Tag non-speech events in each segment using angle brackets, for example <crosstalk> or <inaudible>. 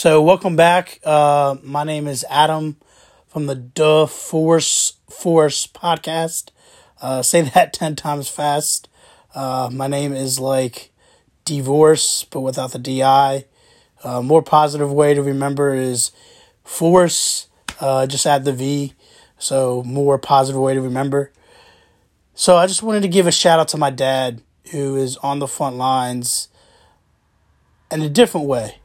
So, welcome back. Uh, my name is Adam from the Duh Force Force podcast. Uh, say <laughs> that 10 times fast. Uh, my name is like divorce, but without the DI. Uh, more positive way to remember is force, uh, just add the V. So, more positive way to remember. So, I just wanted to give a shout out to my dad who is on the front lines in a different way.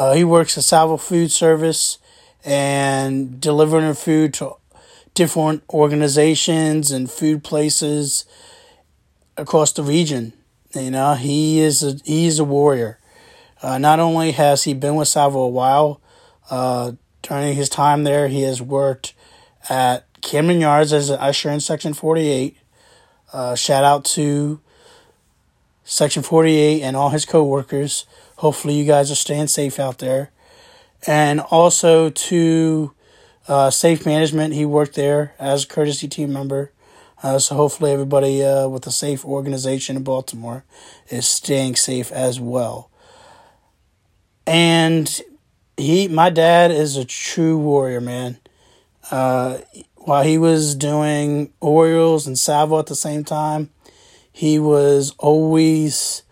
Uh, he works at Salvo Food Service and delivering food to different organizations and food places across the region. You know, he is a he is a warrior. Uh, not only has he been with Salvo a while, uh, during his time there, he has worked at Camden Yards as an usher in Section 48. Uh, shout out to Section 48 and all his coworkers. Hopefully, you guys are staying safe out there. And also to uh, Safe Management, he worked there as a courtesy team member. Uh, so hopefully, everybody uh, with a safe organization in Baltimore is staying safe as well. And he, my dad, is a true warrior, man. Uh, while he was doing Orioles and Salvo at the same time, he was always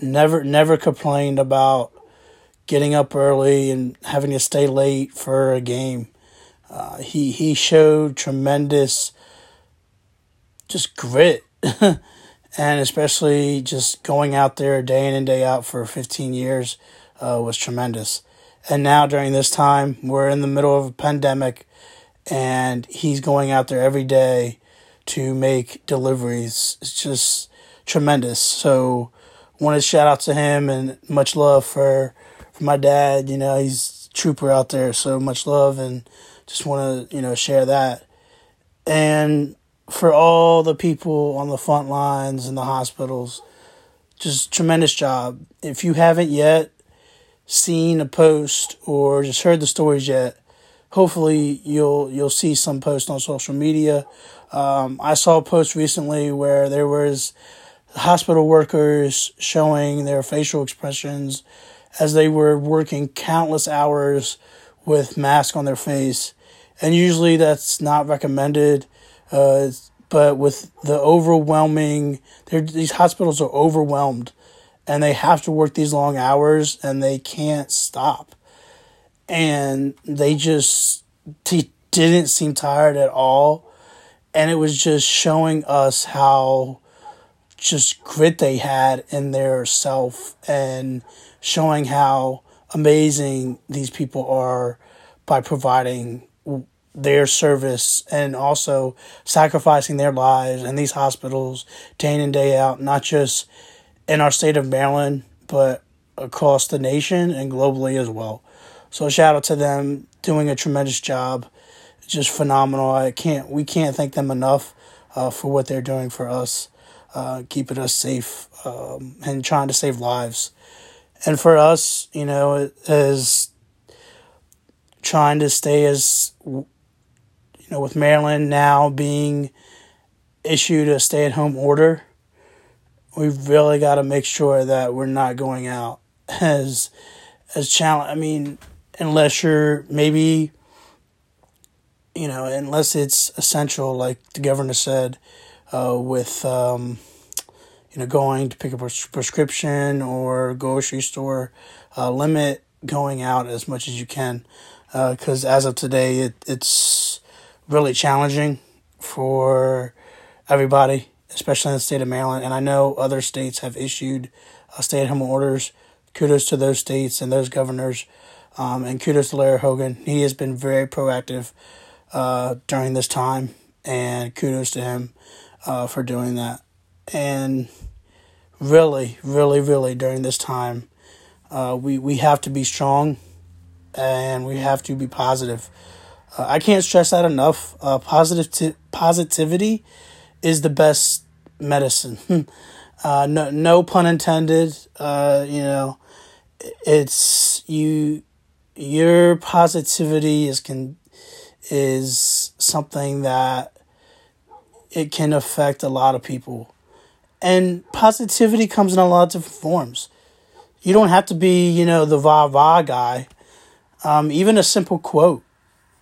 never never complained about getting up early and having to stay late for a game. Uh, he he showed tremendous just grit <laughs> and especially just going out there day in and day out for 15 years uh, was tremendous. And now during this time, we're in the middle of a pandemic and he's going out there every day to make deliveries. It's just tremendous. So want to shout out to him and much love for for my dad. You know, he's trooper out there, so much love and just want to you know share that. And for all the people on the front lines in the hospitals, just tremendous job. If you haven't yet seen a post or just heard the stories yet, hopefully you'll you'll see some posts on social media. Um, I saw a post recently where there was hospital workers showing their facial expressions as they were working countless hours with mask on their face. And usually that's not recommended. Uh, but with the overwhelming, these hospitals are overwhelmed and they have to work these long hours and they can't stop. And they just didn't seem tired at all. And it was just showing us how just grit they had in their self and showing how amazing these people are by providing their service and also sacrificing their lives in these hospitals day in and day out, not just in our state of Maryland, but across the nation and globally as well. So shout out to them doing a tremendous job. Just phenomenal. I can't we can't thank them enough uh, for what they're doing for us uh, keeping us safe um, and trying to save lives. And for us, you know, as trying to stay as, you know, with Maryland now being issued a stay at home order, we've really got to make sure that we're not going out <laughs> as as challenge. I mean, unless you're maybe, you know, unless it's essential, like the governor said, uh, with um, you know going to pick up a prescription or grocery store. Uh, limit going out as much as you can because uh, as of today, it, it's really challenging for everybody, especially in the state of Maryland. And I know other states have issued uh, stay at home orders. Kudos to those states and those governors. Um, and kudos to Larry Hogan. He has been very proactive uh, during this time, and kudos to him uh, for doing that. And really, really, really during this time, uh, we, we have to be strong and we have to be positive. Uh, I can't stress that enough. Uh, positive t- positivity is the best medicine. <laughs> uh, no, no pun intended. Uh, you know, it's you. Your positivity is can is something that it can affect a lot of people. And positivity comes in a lot of different forms. You don't have to be, you know, the va va guy. Um, even a simple quote.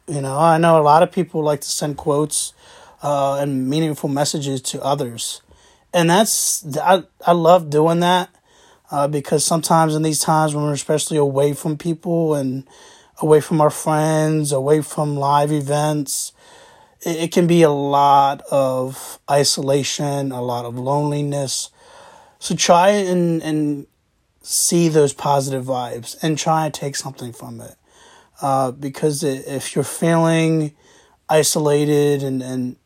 You know, I know a lot of people like to send quotes uh, and meaningful messages to others, and that's I I love doing that uh, because sometimes in these times when we're especially away from people and away from our friends, away from live events, it, can be a lot of isolation, a lot of loneliness. So try and and see those positive vibes and try and take something from it. Uh, because if you're feeling isolated and and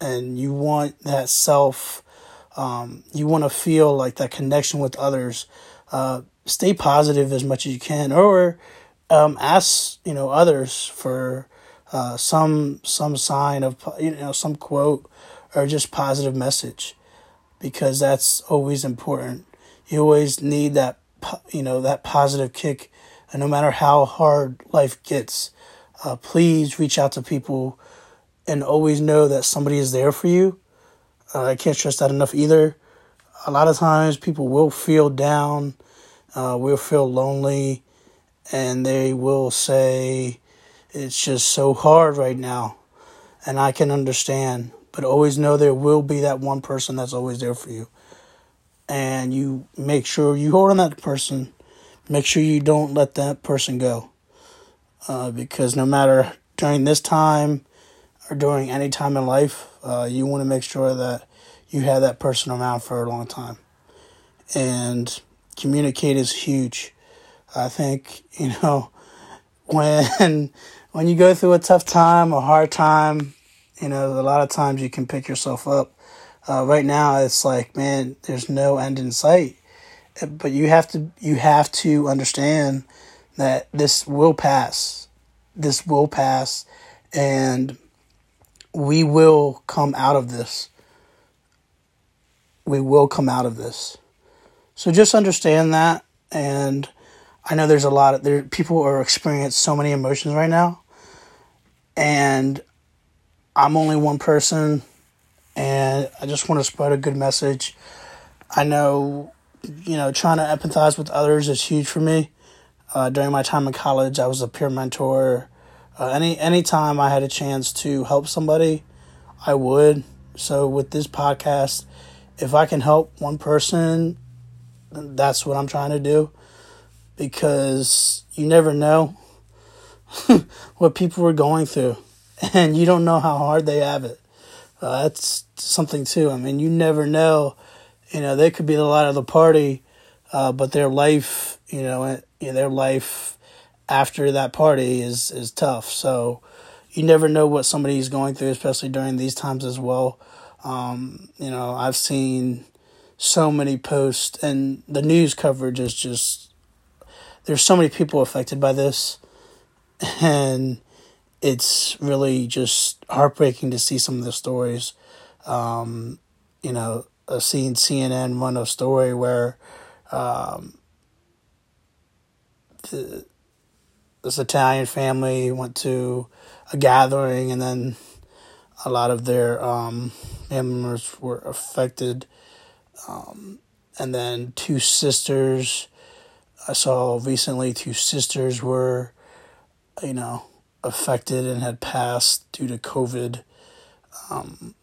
and you want that self, um, you want to feel like that connection with others. Uh, stay positive as much as you can, or um, ask you know others for uh, some some sign of you know some quote or just positive message, because that's always important. You always need that you know that positive kick and no matter how hard life gets, uh, please reach out to people and always know that somebody is there for you. Uh, I can't stress that enough either. A lot of times people will feel down, uh, will feel lonely, and they will say, It's just so hard right now. And I can understand, but always know there will be that one person that's always there for you. And you make sure you hold on that person make sure you don't let that person go. Uh, because no matter during this time or during any time in life, uh, you want to make sure that you have that person around for a long time. And communicate is huge. I think, <laughs> you know, when when you go through a tough time, a hard time, you know, a lot of times you can pick yourself up. Uh, right now, it's like, man, there's no end in sight but you have to you have to understand that this will pass. This will pass and we will come out of this. We will come out of this. So just understand that and I know there's a lot of there people are experiencing so many emotions right now. And I'm only one person and I just want to spread a good message. I know you know, trying to empathize with others is huge for me. Uh, during my time in college, I was a peer mentor. Uh, any any time I had a chance to help somebody, I would. So with this podcast, if I can help one person, that's what I'm trying to do, because you never know <laughs> what people are going through, and you don't know how hard they have it. Uh, that's something too. I mean, you never know you know, they could be the light of the party, uh, but their life, you know, their life after that party is is tough. So you never know what somebody's going through, especially during these times as well. Um, you know, I've seen so many posts, and the news coverage is just there's so many people affected by this, and it's really just heartbreaking to see some of the stories. Um, you know, I've CNN run a story where um, the, this Italian family went to a gathering and then a lot of their um, members were affected. Um, and then two sisters, I saw recently, two sisters were, you know, affected and had passed due to COVID. Um,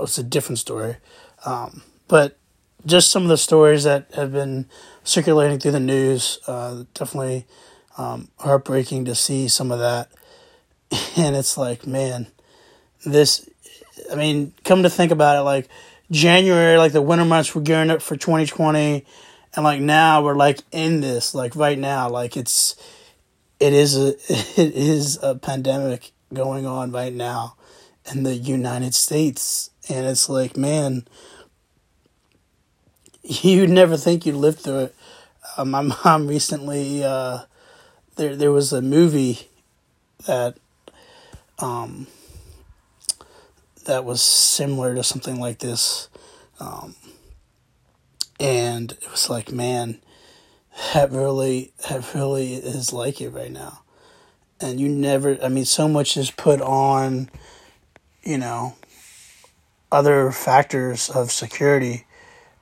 it's a different story. Um, but just some of the stories that have been circulating through the news, uh, definitely um, heartbreaking to see some of that. <laughs> And it's like, man, this, I mean, come to think about it, like January, like the winter months, we're gearing up for 2020. And like now we're like in this, like right now, like it's, it is a, <laughs> it is a pandemic going on right now in the United States and it's like, man, you'd never think you'd live through it. Uh, my <laughs> mom recently, uh, there there was a movie that, um, that was similar to something like this, um, and it was like, man, that really that really is like it right now, and you never. I mean, so much is put on, you know, other factors of security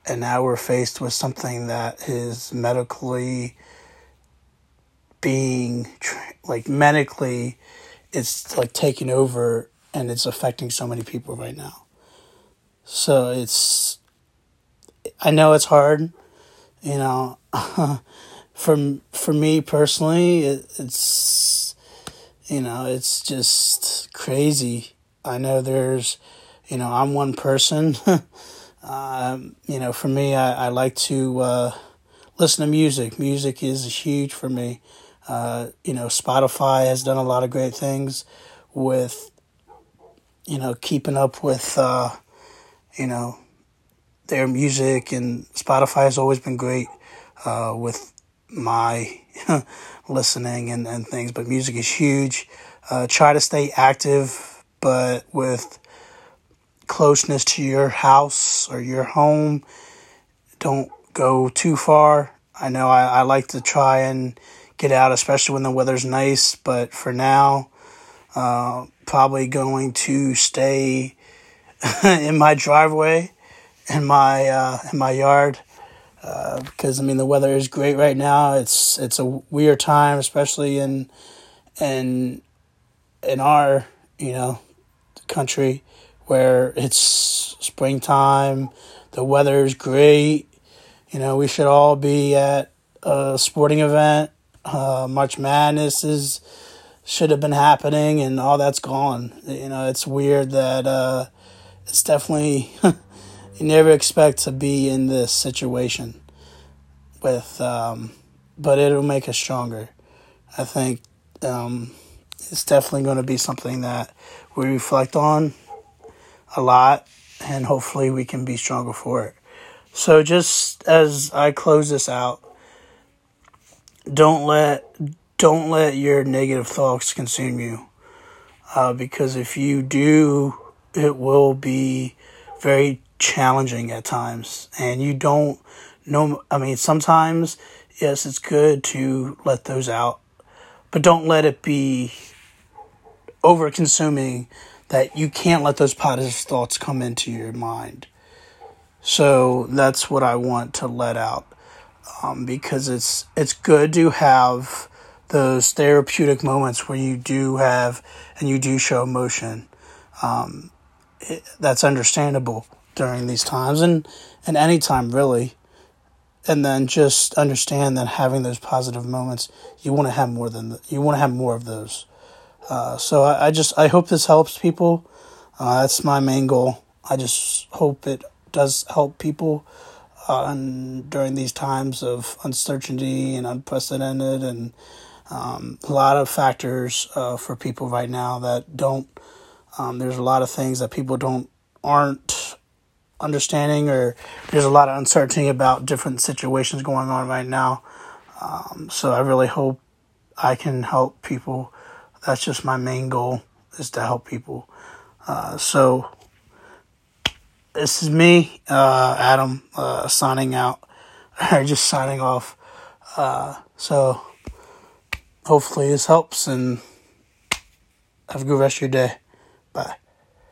and now we're faced with something that is medically being like medically it's like taking over and it's affecting so many people right now. So it's i know it's hard you know. <laughs> For for me personally it, it's you know it's just crazy. I know there's you know i'm one person. <laughs> Um, you know for me i, I like to uh, listen to music. Music is huge for me. Uh, you know, Spotify has done a lot of great things with, you know, keeping up with, uh, you know, their music, and Spotify has always been great uh, with my <laughs> listening and, and things. But music is huge. Uh, try to stay active, but with closeness to your house or your home. Don't go too far. I know I, I like to try and get out, especially when the weather's nice. But for now, uh, probably going to stay <laughs> in my driveway, in my uh, in my yard, uh, because I mean the weather is great right now. It's it's a weird time, especially in in in our you know country where it's springtime. The weather is great. You know, we should all be at a sporting event uh, March Madness is should have been happening, and all that's gone. You know, it's weird that uh, it's definitely <laughs> you never expect to be in this situation with, um, but it'll make us stronger. I think um, it's definitely going to be something that we reflect on a lot, and hopefully we can be stronger for it. So, just as I close this out, don't let don't let your negative thoughts consume you uh, because if you do it will be very challenging at times. And you don't know i mean sometimes yes it's good to let those out but don't let it be over consuming that you can't let those positive thoughts come into your mind. So that's what i want to let out um, because it's it's good to have those therapeutic moments where you do have and you do show emotion. Um, it, that's understandable during these times and and any time really. And then just understand that having those positive moments, you want to have more than the, you want to have more of those. Uh, so I, I, just I hope this helps people. Uh, that's my main goal. I just hope it does help people uh, during these times of uncertainty and unprecedented and um, a lot of factors uh, for people right now that don't um, there's a lot of things that people don't aren't understanding or there's a lot of uncertainty about different situations going on right now. Um, so i really hope i can help people. That's just my main goal is to help people. Uh, so this is me, uh, Adam, uh, signing out, <laughs> or just signing off. Uh, so hopefully this helps and have a good rest of your day. Bye.